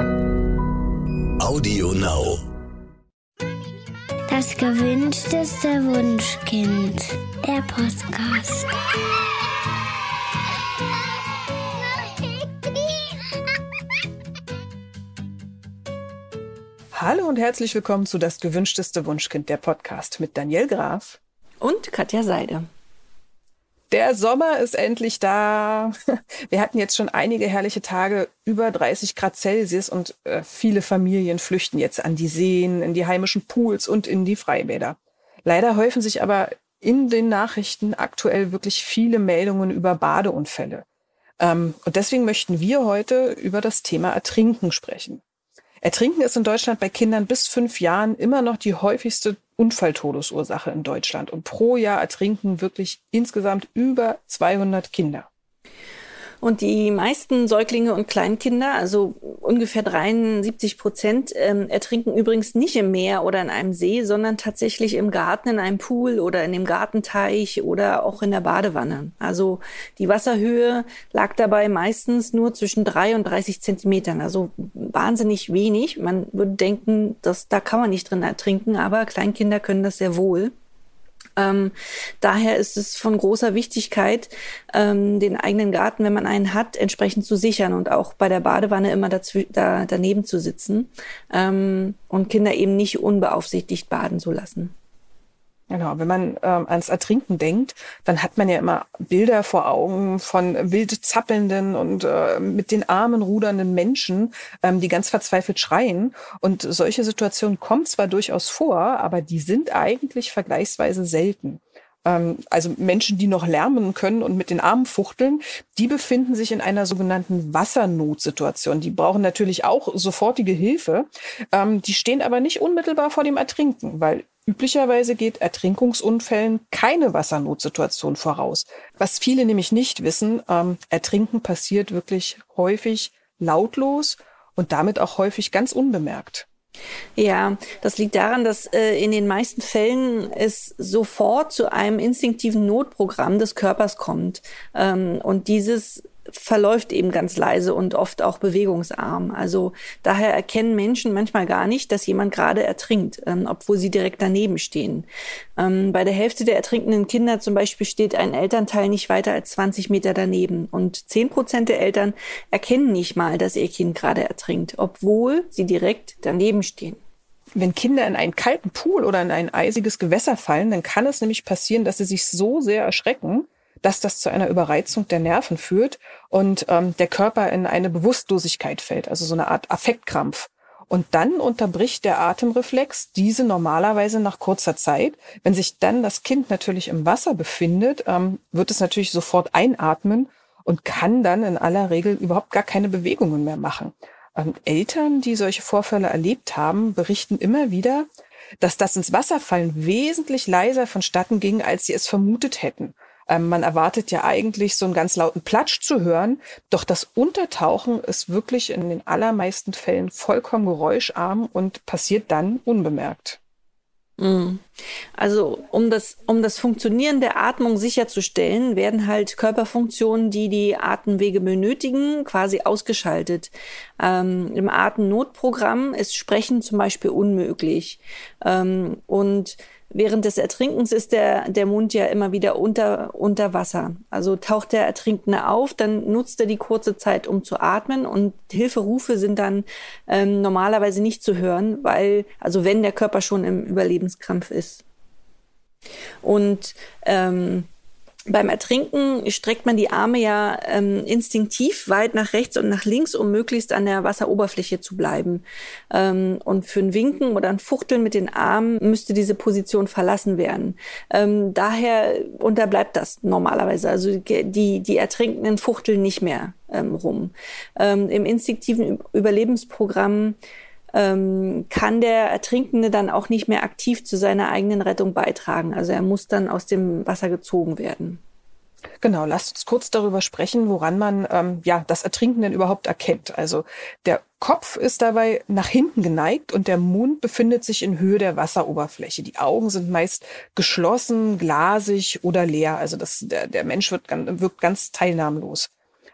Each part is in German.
Audio Now. Das gewünschteste Wunschkind. Der Podcast. Hallo und herzlich willkommen zu Das gewünschteste Wunschkind, der Podcast mit Daniel Graf und Katja Seide. Der Sommer ist endlich da. Wir hatten jetzt schon einige herrliche Tage über 30 Grad Celsius und äh, viele Familien flüchten jetzt an die Seen, in die heimischen Pools und in die Freibäder. Leider häufen sich aber in den Nachrichten aktuell wirklich viele Meldungen über Badeunfälle. Ähm, und deswegen möchten wir heute über das Thema Ertrinken sprechen. Ertrinken ist in Deutschland bei Kindern bis fünf Jahren immer noch die häufigste Unfalltodesursache in Deutschland. Und pro Jahr ertrinken wirklich insgesamt über 200 Kinder. Und die meisten Säuglinge und Kleinkinder, also ungefähr 73 Prozent, ähm, ertrinken übrigens nicht im Meer oder in einem See, sondern tatsächlich im Garten, in einem Pool oder in dem Gartenteich oder auch in der Badewanne. Also die Wasserhöhe lag dabei meistens nur zwischen drei und 30 Zentimetern, also wahnsinnig wenig. Man würde denken, dass da kann man nicht drin ertrinken, aber Kleinkinder können das sehr wohl. Ähm, daher ist es von großer Wichtigkeit, ähm, den eigenen Garten, wenn man einen hat, entsprechend zu sichern und auch bei der Badewanne immer da, daneben zu sitzen ähm, und Kinder eben nicht unbeaufsichtigt baden zu lassen. Genau, wenn man ähm, ans Ertrinken denkt, dann hat man ja immer Bilder vor Augen von wild zappelnden und äh, mit den Armen rudernden Menschen, ähm, die ganz verzweifelt schreien. Und solche Situationen kommen zwar durchaus vor, aber die sind eigentlich vergleichsweise selten ähm, also Menschen, die noch lärmen können und mit den Armen fuchteln, die befinden sich in einer sogenannten Wassernotsituation. Die brauchen natürlich auch sofortige Hilfe. Ähm, die stehen aber nicht unmittelbar vor dem Ertrinken, weil Üblicherweise geht Ertrinkungsunfällen keine Wassernotsituation voraus. Was viele nämlich nicht wissen, ähm, Ertrinken passiert wirklich häufig lautlos und damit auch häufig ganz unbemerkt. Ja, das liegt daran, dass äh, in den meisten Fällen es sofort zu einem instinktiven Notprogramm des Körpers kommt. Ähm, und dieses verläuft eben ganz leise und oft auch bewegungsarm. Also daher erkennen Menschen manchmal gar nicht, dass jemand gerade ertrinkt, ähm, obwohl sie direkt daneben stehen. Ähm, bei der Hälfte der ertrinkenden Kinder zum Beispiel steht ein Elternteil nicht weiter als 20 Meter daneben und 10 Prozent der Eltern erkennen nicht mal, dass ihr Kind gerade ertrinkt, obwohl sie direkt daneben stehen. Wenn Kinder in einen kalten Pool oder in ein eisiges Gewässer fallen, dann kann es nämlich passieren, dass sie sich so sehr erschrecken, dass das zu einer Überreizung der Nerven führt und ähm, der Körper in eine Bewusstlosigkeit fällt, also so eine Art Affektkrampf. Und dann unterbricht der Atemreflex diese normalerweise nach kurzer Zeit. Wenn sich dann das Kind natürlich im Wasser befindet, ähm, wird es natürlich sofort einatmen und kann dann in aller Regel überhaupt gar keine Bewegungen mehr machen. Ähm, Eltern, die solche Vorfälle erlebt haben, berichten immer wieder, dass das ins Wasserfallen wesentlich leiser vonstatten ging, als sie es vermutet hätten. Ähm, man erwartet ja eigentlich so einen ganz lauten Platsch zu hören, doch das Untertauchen ist wirklich in den allermeisten Fällen vollkommen geräuscharm und passiert dann unbemerkt. Mhm. Also um das, um das Funktionieren der Atmung sicherzustellen, werden halt Körperfunktionen, die die Atemwege benötigen, quasi ausgeschaltet. Ähm, Im Atemnotprogramm ist Sprechen zum Beispiel unmöglich. Ähm, und Während des Ertrinkens ist der, der Mund ja immer wieder unter, unter Wasser. Also taucht der Ertrinkende auf, dann nutzt er die kurze Zeit, um zu atmen und Hilferufe sind dann ähm, normalerweise nicht zu hören, weil, also wenn der Körper schon im Überlebenskrampf ist. Und ähm, beim Ertrinken streckt man die Arme ja ähm, instinktiv weit nach rechts und nach links, um möglichst an der Wasseroberfläche zu bleiben. Ähm, und für ein Winken oder ein Fuchteln mit den Armen müsste diese Position verlassen werden. Ähm, daher unterbleibt das normalerweise. Also die, die Ertrinkenden fuchteln nicht mehr ähm, rum. Ähm, Im instinktiven Überlebensprogramm ähm, kann der Ertrinkende dann auch nicht mehr aktiv zu seiner eigenen Rettung beitragen. Also er muss dann aus dem Wasser gezogen werden. Genau, lasst uns kurz darüber sprechen, woran man ähm, ja das Ertrinken denn überhaupt erkennt. Also der Kopf ist dabei nach hinten geneigt und der Mund befindet sich in Höhe der Wasseroberfläche. Die Augen sind meist geschlossen, glasig oder leer. Also das, der, der Mensch wird, wirkt ganz teilnahmlos.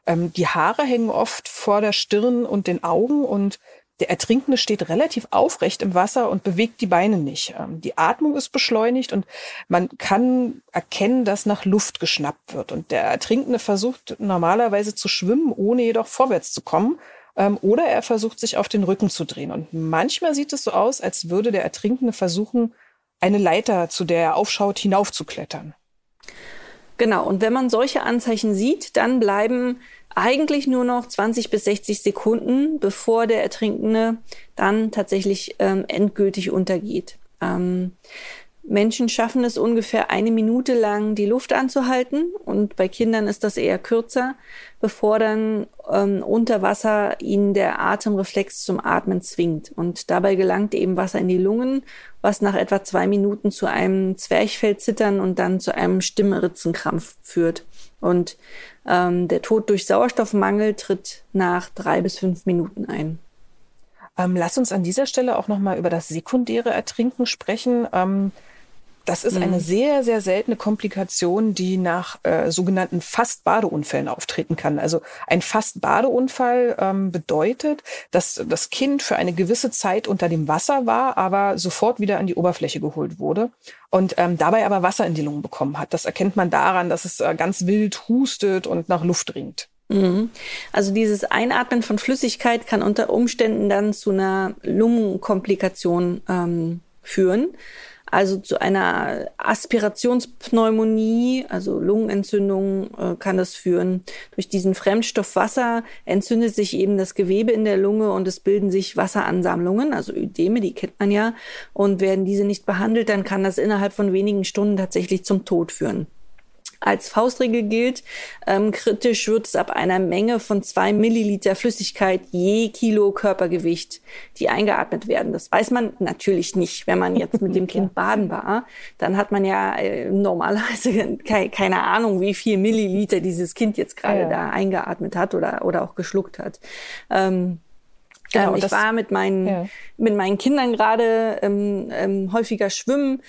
Ähm, die Haare hängen oft vor der Stirn und den Augen und der Ertrinkende steht relativ aufrecht im Wasser und bewegt die Beine nicht. Ähm, die Atmung ist beschleunigt und man kann erkennen, dass nach Luft geschnappt wird. Und der Ertrinkende versucht normalerweise zu schwimmen, ohne jedoch vorwärts zu kommen. Ähm, oder er versucht sich auf den Rücken zu drehen. Und manchmal sieht es so aus, als würde der Ertrinkende versuchen, eine Leiter, zu der er aufschaut, hinaufzuklettern. Genau, und wenn man solche Anzeichen sieht, dann bleiben eigentlich nur noch 20 bis 60 Sekunden, bevor der Ertrinkende dann tatsächlich ähm, endgültig untergeht. Ähm, Menschen schaffen es ungefähr eine Minute lang, die Luft anzuhalten und bei Kindern ist das eher kürzer, bevor dann ähm, unter Wasser ihnen der Atemreflex zum Atmen zwingt. Und dabei gelangt eben Wasser in die Lungen, was nach etwa zwei Minuten zu einem Zwerchfellzittern und dann zu einem Stimmritzenkrampf führt. Und ähm, der Tod durch Sauerstoffmangel tritt nach drei bis fünf Minuten ein. Ähm, lass uns an dieser Stelle auch noch mal über das sekundäre Ertrinken sprechen. Ähm, das ist eine mhm. sehr, sehr seltene Komplikation, die nach äh, sogenannten Fast-Badeunfällen auftreten kann. Also ein Fast-Badeunfall ähm, bedeutet, dass das Kind für eine gewisse Zeit unter dem Wasser war, aber sofort wieder an die Oberfläche geholt wurde und ähm, dabei aber Wasser in die Lungen bekommen hat. Das erkennt man daran, dass es äh, ganz wild hustet und nach Luft ringt. Mhm. Also dieses Einatmen von Flüssigkeit kann unter Umständen dann zu einer Lungenkomplikation ähm, führen also zu einer Aspirationspneumonie, also Lungenentzündung äh, kann das führen. Durch diesen Fremdstoff Wasser entzündet sich eben das Gewebe in der Lunge und es bilden sich Wasseransammlungen, also Ödeme, die kennt man ja. Und werden diese nicht behandelt, dann kann das innerhalb von wenigen Stunden tatsächlich zum Tod führen als Faustregel gilt. Ähm, kritisch wird es ab einer Menge von zwei Milliliter Flüssigkeit je Kilo Körpergewicht, die eingeatmet werden. Das weiß man natürlich nicht, wenn man jetzt mit dem Kind baden war. Dann hat man ja äh, normalerweise ke keine Ahnung, wie viel Milliliter dieses Kind jetzt gerade ja. da eingeatmet hat oder, oder auch geschluckt hat. Ähm, Genau, ähm, ich war mit meinen, ja. mit meinen Kindern gerade ähm, ähm, häufiger schwimmen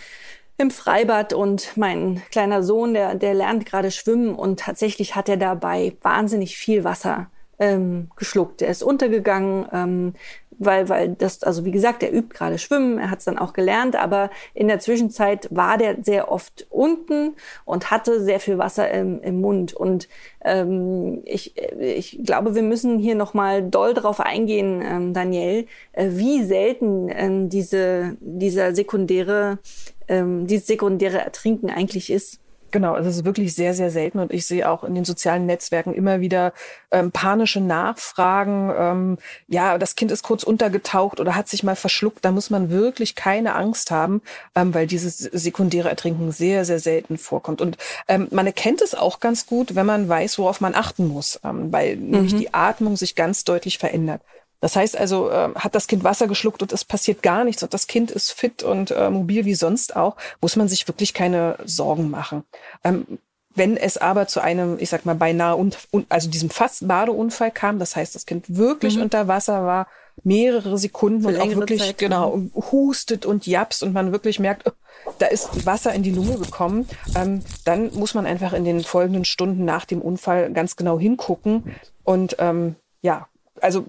im Freibad und mein kleiner Sohn, der, der lernt gerade schwimmen und tatsächlich hat er dabei wahnsinnig viel Wasser ähm, geschluckt. Er ist untergegangen, ähm, weil, weil das, also wie gesagt, er übt gerade Schwimmen, er hat es dann auch gelernt, aber in der Zwischenzeit war der sehr oft unten und hatte sehr viel Wasser im, im Mund. Und ähm, ich, ich glaube, wir müssen hier nochmal doll drauf eingehen, ähm, Daniel, äh, wie selten ähm, diese, dieser sekundäre ähm, dieses sekundäre Ertrinken eigentlich ist. Genau, also es ist wirklich sehr, sehr selten und ich sehe auch in den sozialen Netzwerken immer wieder ähm, panische Nachfragen. Ähm, ja, das Kind ist kurz untergetaucht oder hat sich mal verschluckt. Da muss man wirklich keine Angst haben, ähm, weil dieses sekundäre Ertrinken sehr, sehr selten vorkommt. Und ähm, man erkennt es auch ganz gut, wenn man weiß, worauf man achten muss, ähm, weil mhm. nämlich die Atmung sich ganz deutlich verändert. Das heißt also, äh, hat das Kind Wasser geschluckt und es passiert gar nichts und das Kind ist fit und äh, mobil wie sonst auch, muss man sich wirklich keine Sorgen machen. Ähm, wenn es aber zu einem, ich sag mal, beinahe, und, also diesem fast Badeunfall kam, das heißt, das Kind wirklich mhm. unter Wasser war, mehrere Sekunden Für und auch wirklich, Zeit, genau, hustet und japst und man wirklich merkt, oh, da ist Wasser in die Lunge gekommen, ähm, dann muss man einfach in den folgenden Stunden nach dem Unfall ganz genau hingucken und ähm, ja, also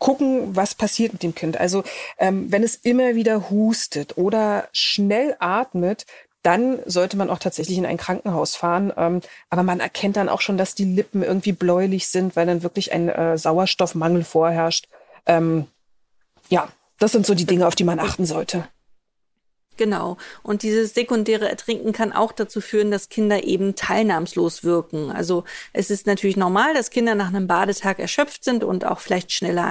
gucken, was passiert mit dem Kind. Also ähm, wenn es immer wieder hustet oder schnell atmet, dann sollte man auch tatsächlich in ein Krankenhaus fahren. Ähm, aber man erkennt dann auch schon, dass die Lippen irgendwie bläulich sind, weil dann wirklich ein äh, Sauerstoffmangel vorherrscht. Ähm, ja, das sind so die Dinge, auf die man achten sollte. Genau. Und dieses sekundäre Ertrinken kann auch dazu führen, dass Kinder eben teilnahmslos wirken. Also es ist natürlich normal, dass Kinder nach einem Badetag erschöpft sind und auch vielleicht schneller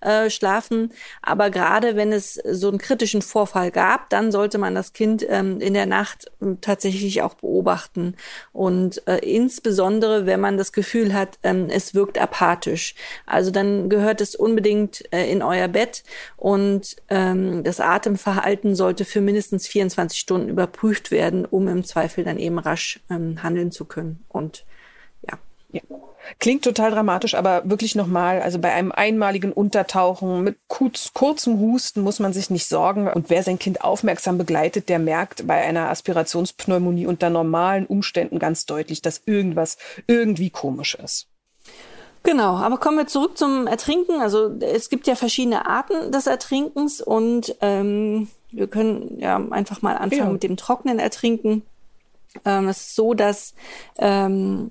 einschlafen. Aber gerade wenn es so einen kritischen Vorfall gab, dann sollte man das Kind ähm, in der Nacht ähm, tatsächlich auch beobachten. Und äh, insbesondere, wenn man das Gefühl hat, ähm, es wirkt apathisch. Also dann gehört es unbedingt äh, in euer Bett und das Atemverhalten sollte für mindestens 24 Stunden überprüft werden, um im Zweifel dann eben rasch ähm, handeln zu können. Und ja. ja. Klingt total dramatisch, aber wirklich nochmal, also bei einem einmaligen Untertauchen mit kurz, kurzem Husten muss man sich nicht sorgen. Und wer sein Kind aufmerksam begleitet, der merkt bei einer Aspirationspneumonie unter normalen Umständen ganz deutlich, dass irgendwas irgendwie komisch ist. Genau, aber kommen wir zurück zum Ertrinken. Also es gibt ja verschiedene Arten des Ertrinkens und ähm, wir können ja einfach mal anfangen ja. mit dem trockenen Ertrinken. Ähm, es ist so, dass ähm,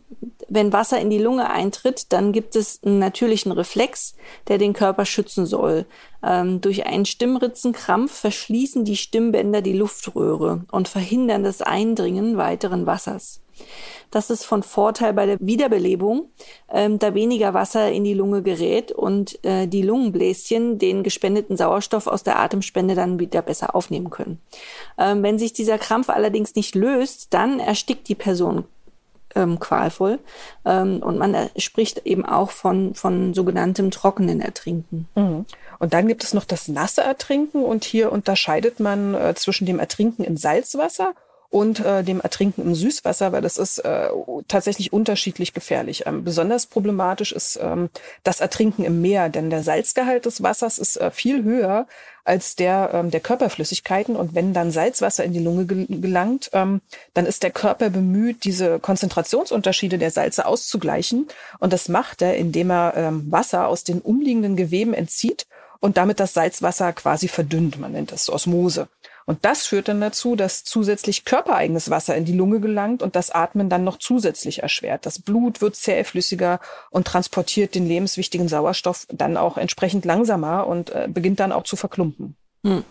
wenn Wasser in die Lunge eintritt, dann gibt es einen natürlichen Reflex, der den Körper schützen soll. Ähm, durch einen Stimmritzenkrampf verschließen die Stimmbänder die Luftröhre und verhindern das Eindringen weiteren Wassers. Das ist von Vorteil bei der Wiederbelebung, ähm, da weniger Wasser in die Lunge gerät und äh, die Lungenbläschen den gespendeten Sauerstoff aus der Atemspende dann wieder besser aufnehmen können. Ähm, wenn sich dieser Krampf allerdings nicht löst, dann erstickt die Person ähm, qualvoll. Ähm, und man spricht eben auch von, von sogenanntem trockenen Ertrinken. Mhm. Und dann gibt es noch das nasse Ertrinken und hier unterscheidet man äh, zwischen dem Ertrinken in Salzwasser und äh, dem Ertrinken im Süßwasser, weil das ist äh, tatsächlich unterschiedlich gefährlich. Ähm, besonders problematisch ist ähm, das Ertrinken im Meer, denn der Salzgehalt des Wassers ist äh, viel höher als der ähm, der Körperflüssigkeiten. Und wenn dann Salzwasser in die Lunge gelangt, ähm, dann ist der Körper bemüht, diese Konzentrationsunterschiede der Salze auszugleichen. Und das macht er, indem er ähm, Wasser aus den umliegenden Geweben entzieht und damit das Salzwasser quasi verdünnt. Man nennt das Osmose. Und das führt dann dazu, dass zusätzlich körpereigenes Wasser in die Lunge gelangt und das Atmen dann noch zusätzlich erschwert. Das Blut wird zähflüssiger und transportiert den lebenswichtigen Sauerstoff dann auch entsprechend langsamer und äh, beginnt dann auch zu verklumpen. Hm.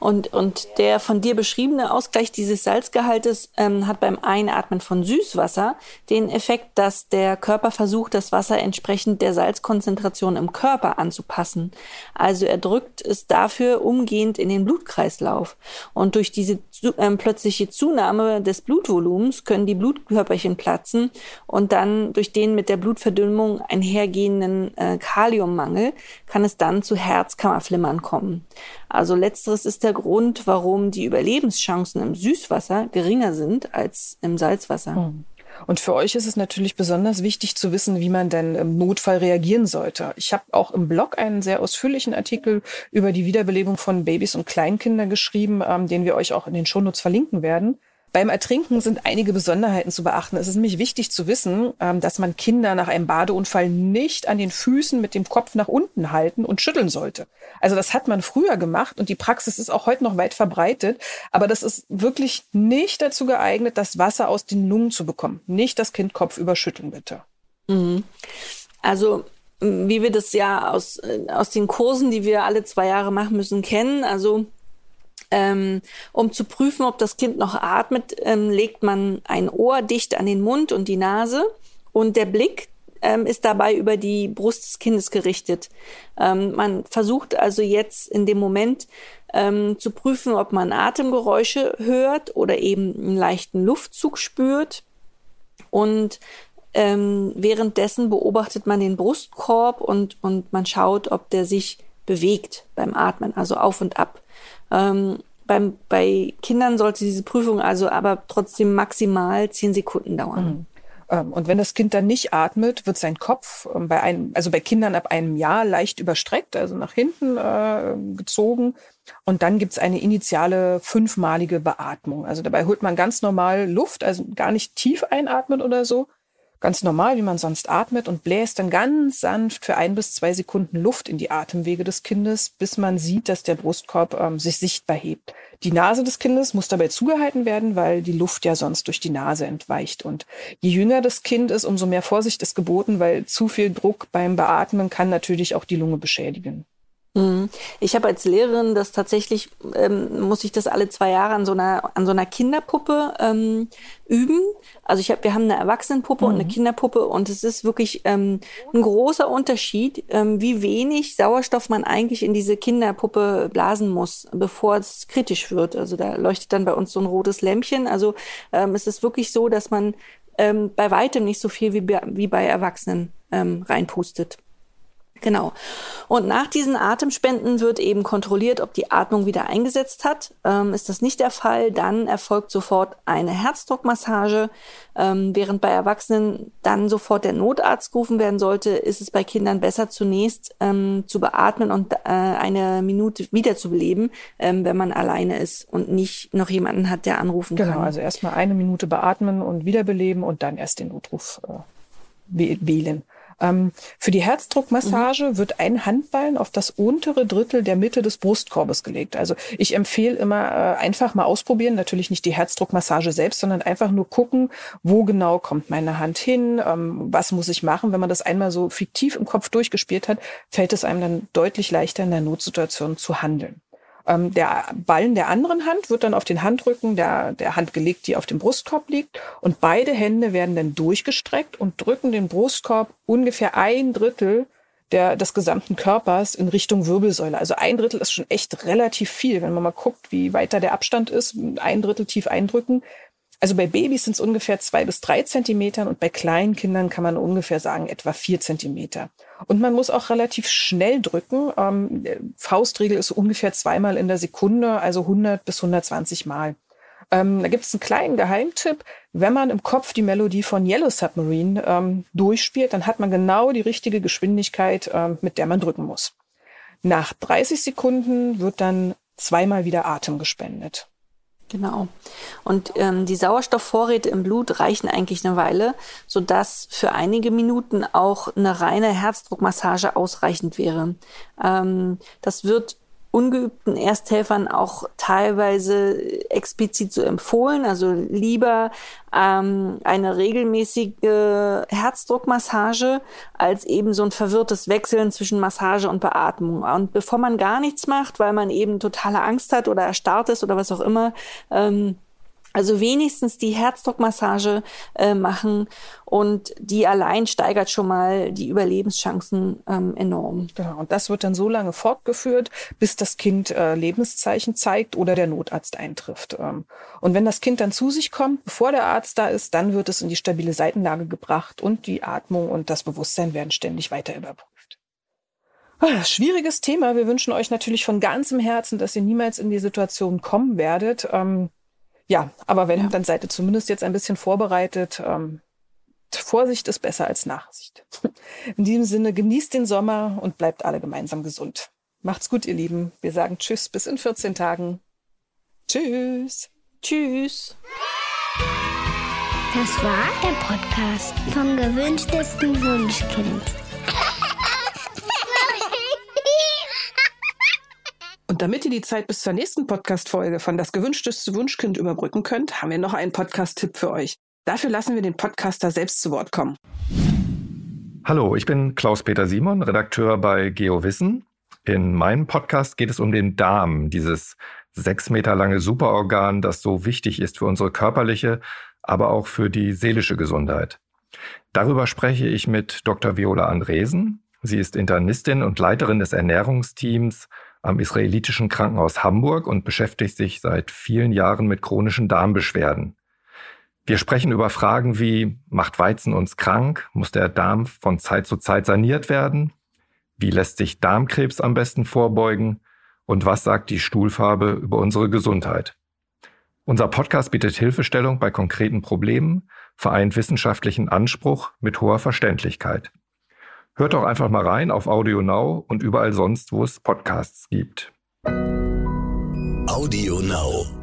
Und, und der von dir beschriebene Ausgleich dieses Salzgehaltes ähm, hat beim Einatmen von Süßwasser den Effekt, dass der Körper versucht, das Wasser entsprechend der Salzkonzentration im Körper anzupassen. Also er drückt es dafür umgehend in den Blutkreislauf. Und durch diese ähm, plötzliche Zunahme des Blutvolumens können die Blutkörperchen platzen und dann durch den mit der Blutverdünnung einhergehenden äh, Kaliummangel kann es dann zu Herzkammerflimmern kommen. Also letzteres ist der Grund, warum die Überlebenschancen im Süßwasser geringer sind als im Salzwasser. Hm. Und für euch ist es natürlich besonders wichtig zu wissen, wie man denn im Notfall reagieren sollte. Ich habe auch im Blog einen sehr ausführlichen Artikel über die Wiederbelebung von Babys und Kleinkindern geschrieben, ähm, den wir euch auch in den Shownotes verlinken werden. Beim Ertrinken sind einige Besonderheiten zu beachten. Es ist nämlich wichtig zu wissen, ähm, dass man Kinder nach einem Badeunfall nicht an den Füßen mit dem Kopf nach unten halten und schütteln sollte. Also das hat man früher gemacht und die Praxis ist auch heute noch weit verbreitet. Aber das ist wirklich nicht dazu geeignet, das Wasser aus den Lungen zu bekommen. Nicht das Kind Kopf überschütteln, bitte. Mhm. Also wie wir das ja aus, äh, aus den Kursen, die wir alle zwei Jahre machen müssen, kennen. Also ähm, um zu prüfen, ob das Kind noch atmet, ähm, legt man ein Ohr dicht an den Mund und die Nase und der Blick ähm, ist dabei über die Brust des Kindes gerichtet. Ähm, man versucht also jetzt in dem Moment ähm, zu prüfen, ob man Atemgeräusche hört oder eben einen leichten Luftzug spürt. Und ähm, währenddessen beobachtet man den Brustkorb und, und man schaut, ob der sich bewegt beim Atmen, also auf und ab. Ähm, beim, bei Kindern sollte diese Prüfung also aber trotzdem maximal zehn Sekunden dauern. Mhm. Ähm, und wenn das Kind dann nicht atmet, wird sein Kopf ähm, bei einem, also bei Kindern ab einem Jahr leicht überstreckt, also nach hinten äh, gezogen. Und dann gibt's eine initiale fünfmalige Beatmung. Also dabei holt man ganz normal Luft, also gar nicht tief einatmen oder so, ganz normal, wie man sonst atmet und bläst dann ganz sanft für ein bis zwei Sekunden Luft in die Atemwege des Kindes, bis man sieht, dass der Brustkorb ähm, sich sichtbar hebt. Die Nase des Kindes muss dabei zugehalten werden, weil die Luft ja sonst durch die Nase entweicht. Und je jünger das Kind ist, umso mehr Vorsicht ist geboten, weil zu viel Druck beim Beatmen kann natürlich auch die Lunge beschädigen. Mhm. Ich habe als Lehrerin das tatsächlich, ähm, muss ich das alle zwei Jahre an so einer, an so einer Kinderpuppe ähm, üben. Also ich hab, wir haben eine Erwachsenenpuppe mhm. und eine mhm. Kinderpuppe und es ist wirklich ähm, ein großer Unterschied, ähm, wie wenig Sauerstoff man eigentlich in diese Kinderpuppe blasen muss, bevor es kritisch wird. Also da leuchtet dann bei uns so ein rotes Lämpchen. Also ähm, es ist wirklich so, dass man ähm, bei weitem nicht so viel wie, wie bei Erwachsenen ähm, reinpustet. Genau. Und nach diesen Atemspenden wird eben kontrolliert, ob die Atmung wieder eingesetzt hat. Ähm, ist das nicht der Fall, dann erfolgt sofort eine Herzdruckmassage. Ähm, während bei Erwachsenen dann sofort der Notarzt gerufen werden sollte, ist es bei Kindern besser zunächst ähm, zu beatmen und äh, eine Minute wiederzubeleben, ähm, wenn man alleine ist und nicht noch jemanden hat, der anrufen genau, kann. Genau, also erstmal eine Minute beatmen und wiederbeleben und dann erst den Notruf äh, wählen. Ähm, für die Herzdruckmassage mhm. wird ein Handballen auf das untere Drittel der Mitte des Brustkorbes gelegt. Also ich empfehle immer äh, einfach mal ausprobieren, natürlich nicht die Herzdruckmassage selbst, sondern einfach nur gucken, wo genau kommt meine Hand hin, ähm, was muss ich machen. Wenn man das einmal so fiktiv im Kopf durchgespielt hat, fällt es einem dann deutlich leichter in der Notsituation zu handeln. Ähm, der Ballen der anderen Hand wird dann auf den Handrücken der, der Hand gelegt, die auf dem Brustkorb liegt. Und beide Hände werden dann durchgestreckt und drücken den Brustkorb ungefähr ein Drittel der, des gesamten Körpers in Richtung Wirbelsäule. Also ein Drittel ist schon echt relativ viel. Wenn man mal guckt, wie weiter der Abstand ist, ein Drittel tief eindrücken, also bei Babys sind es ungefähr zwei bis drei Zentimetern und bei kleinen Kindern kann man ungefähr sagen etwa vier Zentimeter. Und man muss auch relativ schnell drücken. Ähm, Faustregel ist ungefähr zweimal in der Sekunde, also 100 bis 120 Mal. Ähm, da gibt es einen kleinen Geheimtipp. Wenn man im Kopf die Melodie von Yellow Submarine ähm, durchspielt, dann hat man genau die richtige Geschwindigkeit, ähm, mit der man drücken muss. Nach 30 Sekunden wird dann zweimal wieder Atem gespendet. Genau. Und ähm, die Sauerstoffvorräte im Blut reichen eigentlich eine Weile, sodass für einige Minuten auch eine reine Herzdruckmassage ausreichend wäre. Ähm, das wird ungeübten Ersthelfern auch teilweise explizit so empfohlen. Also lieber ähm, eine regelmäßige Herzdruckmassage als eben so ein verwirrtes Wechseln zwischen Massage und Beatmung. Und bevor man gar nichts macht, weil man eben totale Angst hat oder erstarrt ist oder was auch immer, ähm, also wenigstens die Herzdruckmassage äh, machen und die allein steigert schon mal die Überlebenschancen ähm, enorm. Genau, und das wird dann so lange fortgeführt, bis das Kind äh, Lebenszeichen zeigt oder der Notarzt eintrifft. Ähm, und wenn das Kind dann zu sich kommt, bevor der Arzt da ist, dann wird es in die stabile Seitenlage gebracht und die Atmung und das Bewusstsein werden ständig weiter überprüft. Ah, schwieriges Thema. Wir wünschen euch natürlich von ganzem Herzen, dass ihr niemals in die Situation kommen werdet. Ähm, ja, aber wenn, ja. dann seid ihr zumindest jetzt ein bisschen vorbereitet. Ähm, Vorsicht ist besser als Nachsicht. In diesem Sinne, genießt den Sommer und bleibt alle gemeinsam gesund. Macht's gut, ihr Lieben. Wir sagen Tschüss bis in 14 Tagen. Tschüss. Tschüss. Das war der Podcast vom gewünschtesten Wunschkind. Damit ihr die Zeit bis zur nächsten Podcast-Folge von Das gewünschteste Wunschkind überbrücken könnt, haben wir noch einen Podcast-Tipp für euch. Dafür lassen wir den Podcaster selbst zu Wort kommen. Hallo, ich bin Klaus-Peter Simon, Redakteur bei GeoWissen. In meinem Podcast geht es um den Darm, dieses sechs Meter lange Superorgan, das so wichtig ist für unsere körperliche, aber auch für die seelische Gesundheit. Darüber spreche ich mit Dr. Viola Andresen. Sie ist Internistin und Leiterin des Ernährungsteams am israelitischen Krankenhaus Hamburg und beschäftigt sich seit vielen Jahren mit chronischen Darmbeschwerden. Wir sprechen über Fragen wie, macht Weizen uns krank? Muss der Darm von Zeit zu Zeit saniert werden? Wie lässt sich Darmkrebs am besten vorbeugen? Und was sagt die Stuhlfarbe über unsere Gesundheit? Unser Podcast bietet Hilfestellung bei konkreten Problemen, vereint wissenschaftlichen Anspruch mit hoher Verständlichkeit. Hört doch einfach mal rein auf Audio Now und überall sonst, wo es Podcasts gibt. Audio Now.